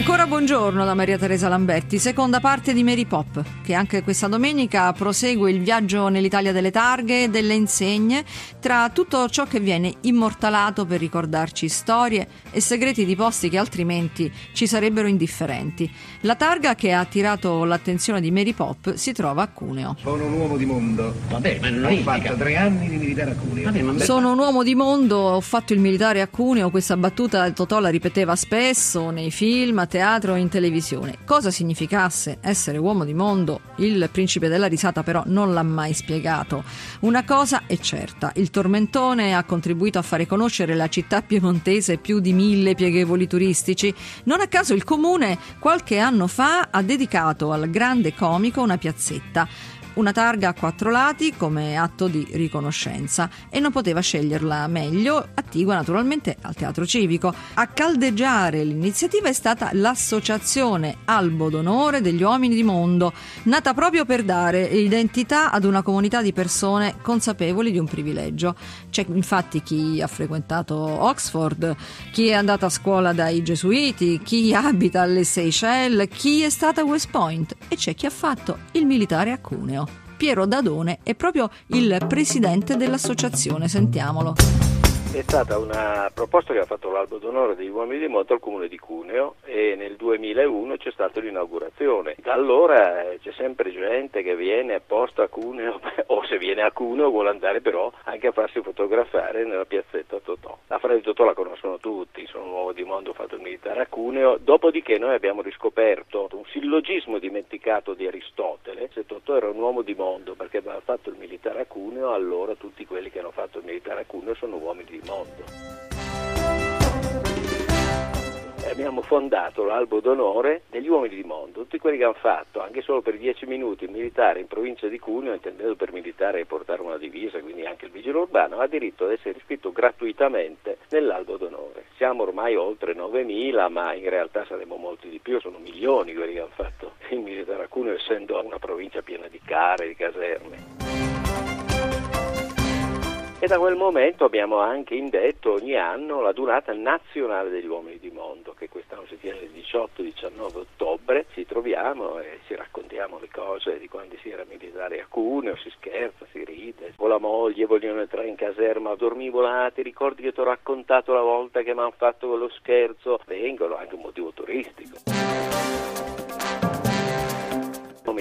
Ancora buongiorno da Maria Teresa Lamberti, seconda parte di Mary Pop, che anche questa domenica prosegue il viaggio nell'Italia delle targhe e delle insegne, tra tutto ciò che viene immortalato per ricordarci storie e segreti di posti che altrimenti ci sarebbero indifferenti. La targa che ha attirato l'attenzione di Mary Pop si trova a Cuneo. Sono un uomo di mondo. Vabbè, ma non Ho indica. fatto tre anni di militare a Cuneo. Vabbè, ma Sono un uomo di mondo, ho fatto il militare a Cuneo, questa battuta Totò la ripeteva spesso nei film, a teatro e in televisione. Cosa significasse essere uomo di mondo? Il principe della risata però non l'ha mai spiegato. Una cosa è certa, il tormentone ha contribuito a fare conoscere la città piemontese più di mille pieghevoli turistici. Non a caso il comune qualche anno fa ha dedicato al grande comico una piazzetta. Una targa a quattro lati come atto di riconoscenza e non poteva sceglierla meglio, attigua naturalmente al teatro civico. A caldeggiare l'iniziativa è stata l'associazione Albo d'Onore degli Uomini di Mondo, nata proprio per dare identità ad una comunità di persone consapevoli di un privilegio. C'è infatti chi ha frequentato Oxford, chi è andato a scuola dai gesuiti, chi abita alle Seychelles, chi è stato a West Point e c'è chi ha fatto il militare a Cuneo. Piero Dadone è proprio il presidente dell'associazione, sentiamolo. È stata una proposta che ha fatto l'Albo d'Onore degli Uomini di Moto al Comune di Cuneo e nel 2001 c'è stata l'inaugurazione. Da allora eh, c'è sempre gente che viene apposta a Cuneo o se viene a Cuneo vuole andare però anche a farsi fotografare nella piazzetta Totò. La frase di Totò la conoscono tutti, sono un uomo di mondo, fatto il militare a Cuneo, dopodiché noi abbiamo riscoperto un sillogismo dimenticato di Aristotele, se Totò era un uomo di mondo perché aveva fatto il militare a Cuneo, allora tutti quelli che hanno fatto il militare a Cuneo sono uomini di mondo. E Abbiamo fondato l'albo d'onore degli uomini di mondo, tutti quelli che hanno fatto anche solo per dieci minuti il militare in provincia di Cuneo, intendendo per militare portare una divisa, quindi anche il vigile urbano, ha diritto ad essere iscritto gratuitamente nell'albo d'onore. Siamo ormai oltre 9.000, ma in realtà saremo molti di più, sono milioni quelli che hanno fatto il militare a Cuneo, essendo una provincia piena di care, di caserme. E da quel momento abbiamo anche indetto ogni anno la durata nazionale degli uomini di mondo, che quest'anno si tiene il 18-19 ottobre. Ci troviamo e ci raccontiamo le cose di quando si era militare a Cuneo, si scherza, si ride. Con la moglie vogliono entrare in caserma, dormivo là, ricordi che ti ho raccontato la volta che mi hanno fatto quello scherzo? Vengono anche un motivo turistico.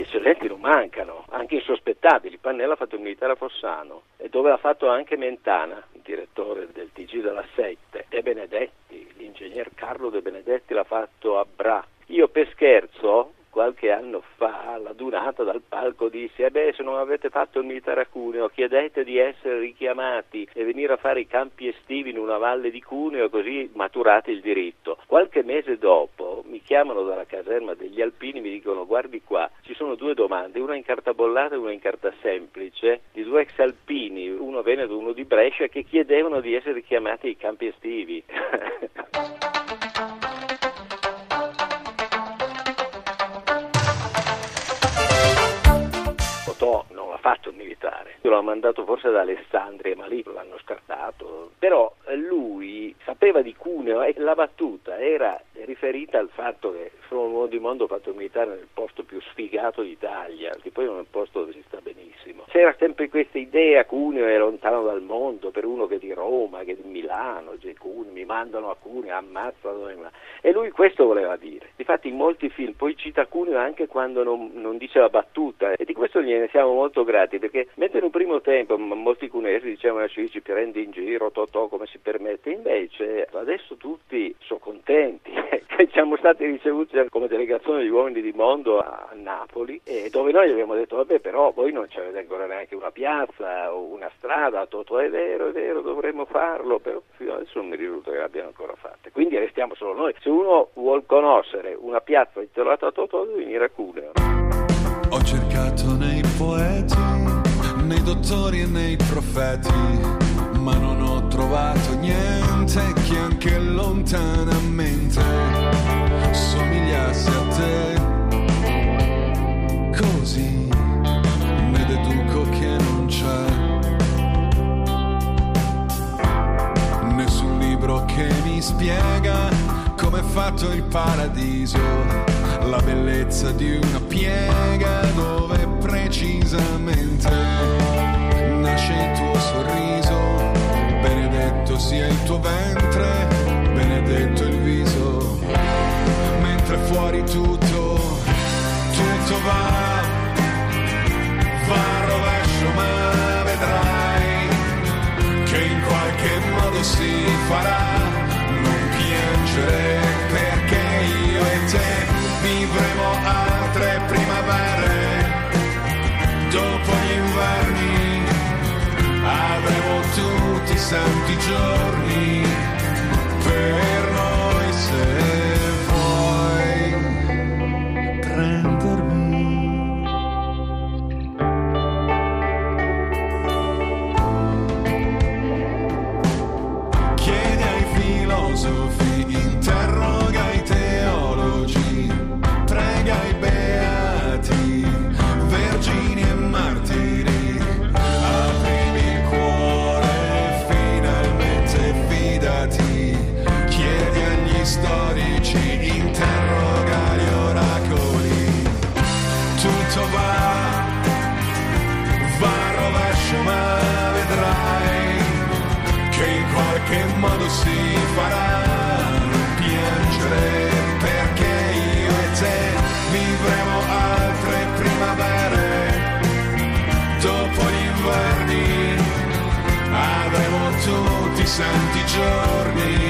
Nomi eccellenti non mancano, anche insospettabili. Pannella ha fatto il militare a Fossano e dove ha fatto anche Mentana, il direttore del TG della 7, De Benedetti, l'ingegner Carlo De Benedetti l'ha fatto a Bra. Io per scherzo qualche anno fa alla durata dal palco dissi eh beh se non avete fatto il militare a Cuneo chiedete di essere richiamati e venire a fare i campi estivi in una valle di Cuneo così maturate il diritto. Qualche mese dopo mi chiamano dalla caserma degli alpini mi dicono guardi qua ci sono due domande una in carta bollata e una in carta semplice di due ex alpini uno veneto e uno di Brescia che chiedevano di essere richiamati ai campi estivi fatto il militare, l'ha mandato forse ad Alessandria, ma lì l'hanno scartato. Però eh, lui sapeva di Cuneo e la battuta era riferita al fatto che sono un uomo di mondo fatto il militare nel posto più sfigato d'Italia, che poi è un posto dove si sta benissimo. C'era sempre questa idea, Cuneo è lontano dal mondo, per uno che è di Roma, che è di Milano, cioè, Cuneo, mi mandano a Cuneo, ammazzano. E lui questo voleva dire. Difatti in molti film poi cita Cuneo anche quando non, non dice la battuta e di questo gliene siamo molto grati perché mentre in un primo tempo molti cunesi dicevano sì, ci prende in giro Totò come si permette, invece adesso tutti sono contenti che siamo stati ricevuti come delegazione di uomini di mondo a Napoli e dove noi abbiamo detto vabbè però voi non ci avete ancora neanche una piazza o una strada, Totò è vero, è vero, dovremmo farlo, però fino adesso non mi risulta che l'abbiano ancora fatta. Quindi restiamo solo noi. Se uno vuol conoscere una piazza intitolata a Totò deve venire a Cuneo. Ho cercato nei poeti, dottori e nei profeti, ma non ho trovato niente che anche lontanamente somigliasse a te. Così ne deduco che non c'è nessun libro che mi spiega come è fatto il paradiso, la bellezza di una piega dove precisamente nasce il tuo sorriso, benedetto sia il tuo ventre, benedetto il viso, mentre fuori tutto, tutto va, va a rovescio, ma vedrai che in qualche modo si farà piangere 20 giorni.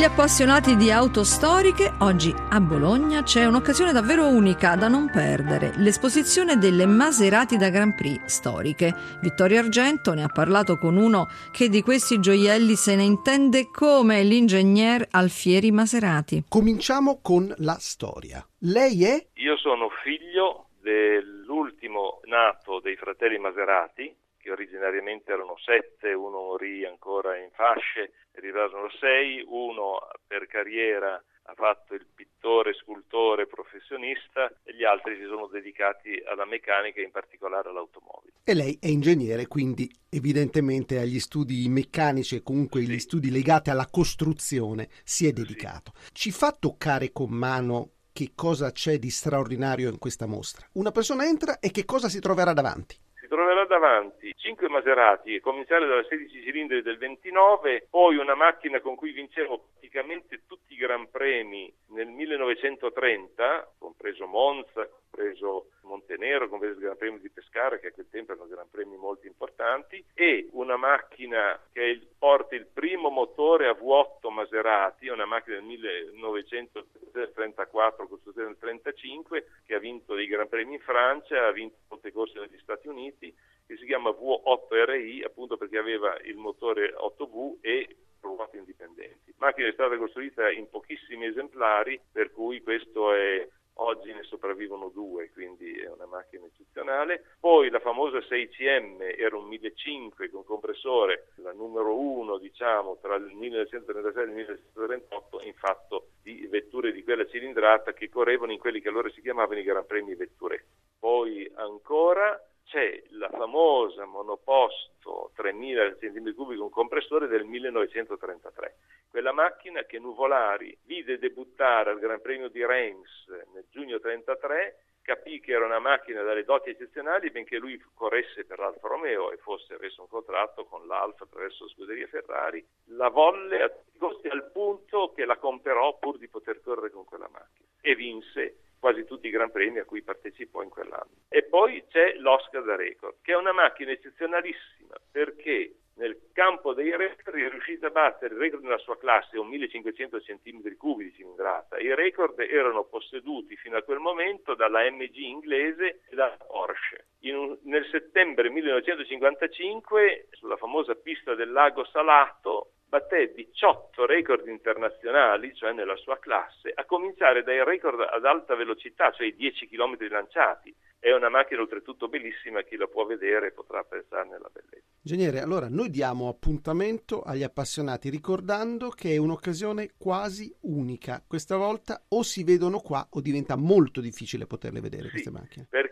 Gli appassionati di auto storiche, oggi a Bologna c'è un'occasione davvero unica da non perdere, l'esposizione delle Maserati da Grand Prix storiche. Vittorio Argento ne ha parlato con uno che di questi gioielli se ne intende come l'ingegner Alfieri Maserati. Cominciamo con la storia. Lei è? Io sono figlio dell'ultimo nato dei fratelli Maserati, che originariamente erano sette, uno morì ancora in fasce, arrivarono sei, uno per carriera ha fatto il pittore, scultore, professionista e gli altri si sono dedicati alla meccanica, in particolare all'automobile. E lei è ingegnere, quindi evidentemente agli studi meccanici e comunque gli studi legati alla costruzione si è dedicato. Ci fa toccare con mano che cosa c'è di straordinario in questa mostra. Una persona entra e che cosa si troverà davanti? Troverà davanti 5 Maserati, a cominciare dalla 16 cilindri del 29, poi una macchina con cui vincevo praticamente tutti i Gran Premi nel 1930, compreso Monza, compreso Montenero, compreso il Gran Premio di Pescara, che a quel tempo erano Gran Premi molto importanti, e una macchina che porta il primo motore a V8 Maserati, una macchina del 1934, costruzione del 35, che ha vinto dei Gran Premi in Francia, ha vinto molte corse negli Stati Uniti, che si chiama V8RI, appunto perché aveva il motore 8V e ruote indipendenti. Macchina è stata costruita in pochissimi esemplari, per cui questo è oggi ne sopravvivono due, quindi è una macchina eccezionale. Poi la famosa 6CM era un 1500 con compressore, la numero uno diciamo tra il 1936 e il 1938 in fatto di vetture di quella cilindrata che correvano in quelli che allora si chiamavano i Gran Premi vetture. Poi ancora c'è la famosa monoposto 3000 cm3 con compressore del 1933. Quella macchina che Nuvolari vide debuttare al Gran Premio di Reims nel giugno 33, capì che era una macchina dalle doti eccezionali, benché lui corresse per l'Alfa Romeo e fosse avesse un contratto con l'Alfa attraverso la scuderia Ferrari, la volle a tutti i costi al punto che la comperò pur di poter correre con quella macchina e vinse quasi tutti i Gran Premi a cui partecipò in quell'anno. E poi c'è l'Oscar da Record, che è una macchina eccezionalissima perché nel campo dei record è riuscita a battere il record nella sua classe, un 1500 cm3 di cilindrata. I record erano posseduti fino a quel momento dalla MG inglese e dalla Porsche. Un, nel settembre 1955, sulla famosa pista del lago Salato, batté 18 record internazionali, cioè nella sua classe, a cominciare dai record ad alta velocità, cioè i 10 km lanciati, è una macchina oltretutto bellissima, chi la può vedere potrà apprezzarne la bellezza. Ingegnere, allora noi diamo appuntamento agli appassionati ricordando che è un'occasione quasi unica. Questa volta o si vedono qua o diventa molto difficile poterle vedere Sì, queste macchine. Perché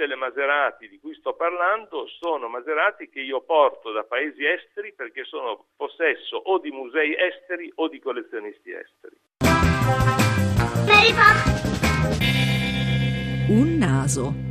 tutte le Maserati di cui sto parlando sono Maserati che io porto da paesi esteri perché sono possesso o di musei esteri o di collezionisti esteri. Un naso.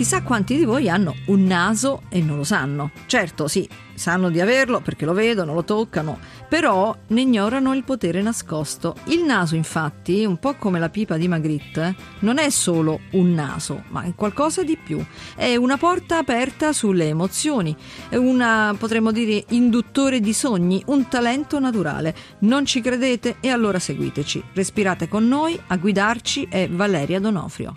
Chissà quanti di voi hanno un naso e non lo sanno. Certo, sì, sanno di averlo perché lo vedono, lo toccano, però ne ignorano il potere nascosto. Il naso, infatti, un po' come la pipa di Magritte, non è solo un naso, ma è qualcosa di più. È una porta aperta sulle emozioni, è una, potremmo dire, induttore di sogni, un talento naturale. Non ci credete? E allora seguiteci. Respirate con noi, a guidarci è Valeria Donofrio.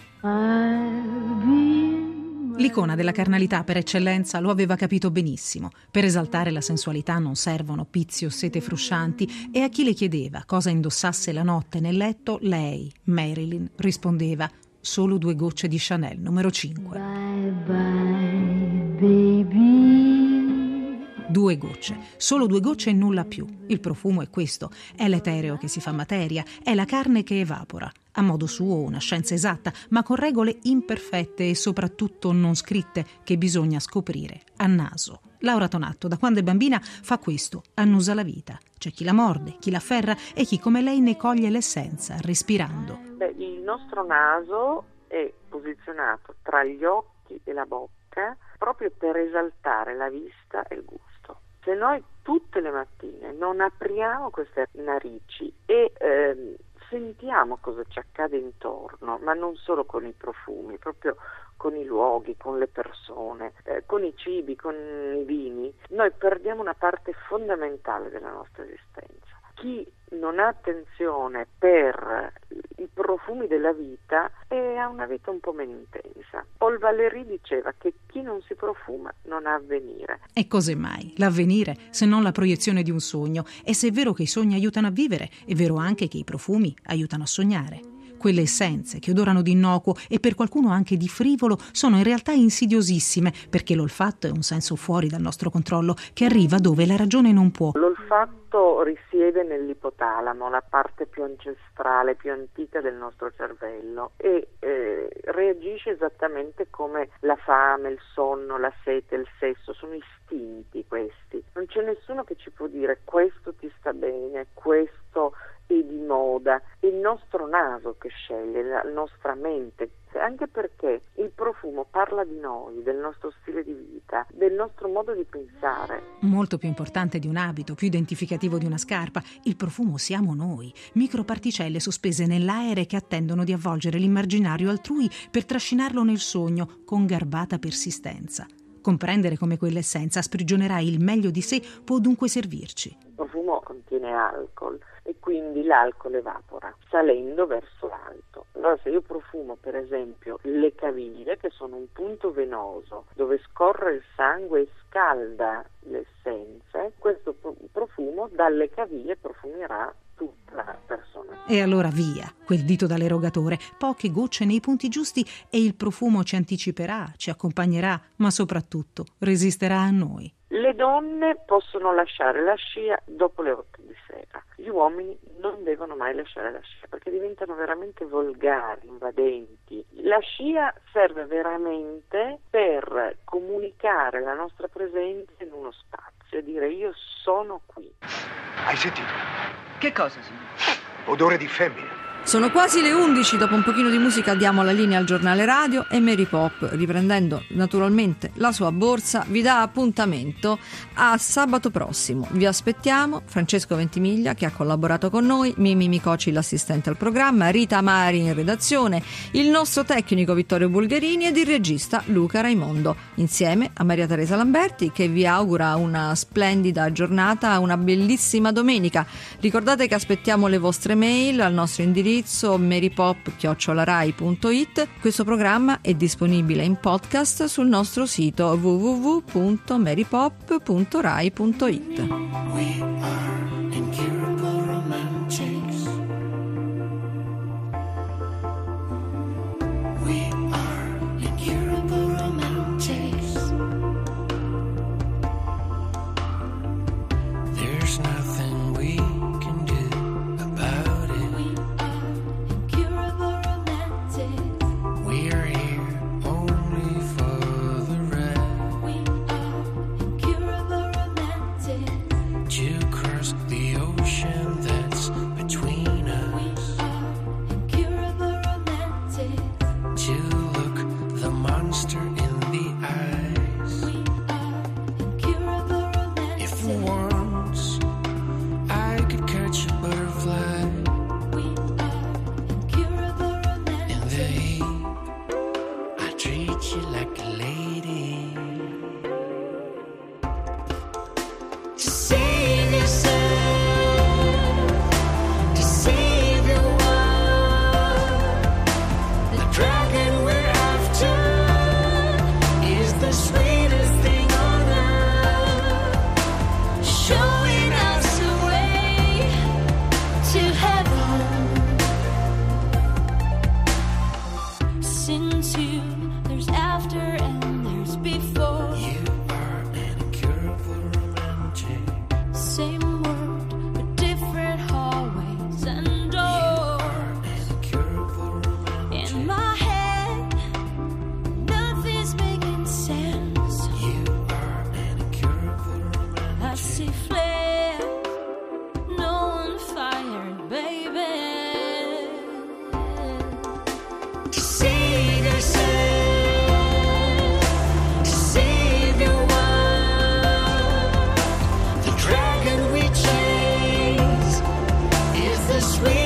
L'icona della carnalità per eccellenza lo aveva capito benissimo. Per esaltare la sensualità non servono pizzi o sete fruscianti e a chi le chiedeva cosa indossasse la notte nel letto, lei, Marilyn, rispondeva solo due gocce di Chanel numero 5. Due gocce, solo due gocce e nulla più. Il profumo è questo, è l'etereo che si fa materia, è la carne che evapora. A modo suo una scienza esatta, ma con regole imperfette e soprattutto non scritte che bisogna scoprire a naso. Laura Tonatto, da quando è bambina, fa questo, annusa la vita. C'è chi la morde, chi la afferra e chi come lei ne coglie l'essenza, respirando. Beh, il nostro naso è posizionato tra gli occhi e la bocca proprio per esaltare la vista e il gusto. Se noi tutte le mattine non apriamo queste narici e ehm, sentiamo cosa ci accade intorno, ma non solo con i profumi, proprio con i luoghi, con le persone, eh, con i cibi, con i vini, noi perdiamo una parte fondamentale della nostra esistenza. Chi non ha attenzione per i profumi della vita e ha una vita un po' meno intensa. Paul Valéry diceva che chi non si profuma non ha avvenire. E cos'è mai? L'avvenire, se non la proiezione di un sogno. E se è vero che i sogni aiutano a vivere, è vero anche che i profumi aiutano a sognare. Quelle essenze che odorano di innocuo e per qualcuno anche di frivolo sono in realtà insidiosissime perché l'olfatto è un senso fuori dal nostro controllo che arriva dove la ragione non può. L'olfatto risiede nell'ipotalamo, la parte più ancestrale, più antica del nostro cervello e eh, reagisce esattamente come la fame, il sonno, la sete, il sesso, sono istinti questi. Non c'è nessuno che ci può dire questo ti sta bene, questo è di moda, è il nostro naso che sceglie, la nostra mente, anche perché il profumo parla di noi, del nostro stile di vita, del nostro modo di pensare. Molto più importante di un abito, più identificativo di una scarpa, il profumo siamo noi, microparticelle sospese nell'aere che attendono di avvolgere l'immaginario altrui per trascinarlo nel sogno con garbata persistenza. Comprendere come quell'essenza sprigionerà il meglio di sé può dunque servirci. Profumo contiene alcol e quindi l'alcol evapora salendo verso l'alto. Allora se io profumo per esempio le caviglie che sono un punto venoso dove scorre il sangue e scalda le essenze, questo profumo dalle caviglie profumerà tutta la persona. E allora via, quel dito dall'erogatore, poche gocce nei punti giusti e il profumo ci anticiperà, ci accompagnerà, ma soprattutto resisterà a noi. Le donne possono lasciare la scia dopo le 8 di sera. Gli uomini non devono mai lasciare la scia perché diventano veramente volgari, invadenti. La scia serve veramente per comunicare la nostra presenza in uno spazio e dire io sono qui. Hai sentito? Che cosa, signore? Odore di femmina. Sono quasi le 11, dopo un pochino di musica diamo la linea al giornale radio e Mary Pop, riprendendo naturalmente la sua borsa, vi dà appuntamento a sabato prossimo. Vi aspettiamo, Francesco Ventimiglia che ha collaborato con noi, Mimi Micoci l'assistente al programma, Rita Mari in redazione, il nostro tecnico Vittorio Bulgherini ed il regista Luca Raimondo, insieme a Maria Teresa Lamberti che vi augura una splendida giornata, una bellissima domenica. Ricordate che aspettiamo le vostre mail al nostro indirizzo marypop.it. Questo programma è disponibile in podcast sul nostro sito www.marypop.rai.it. sweet.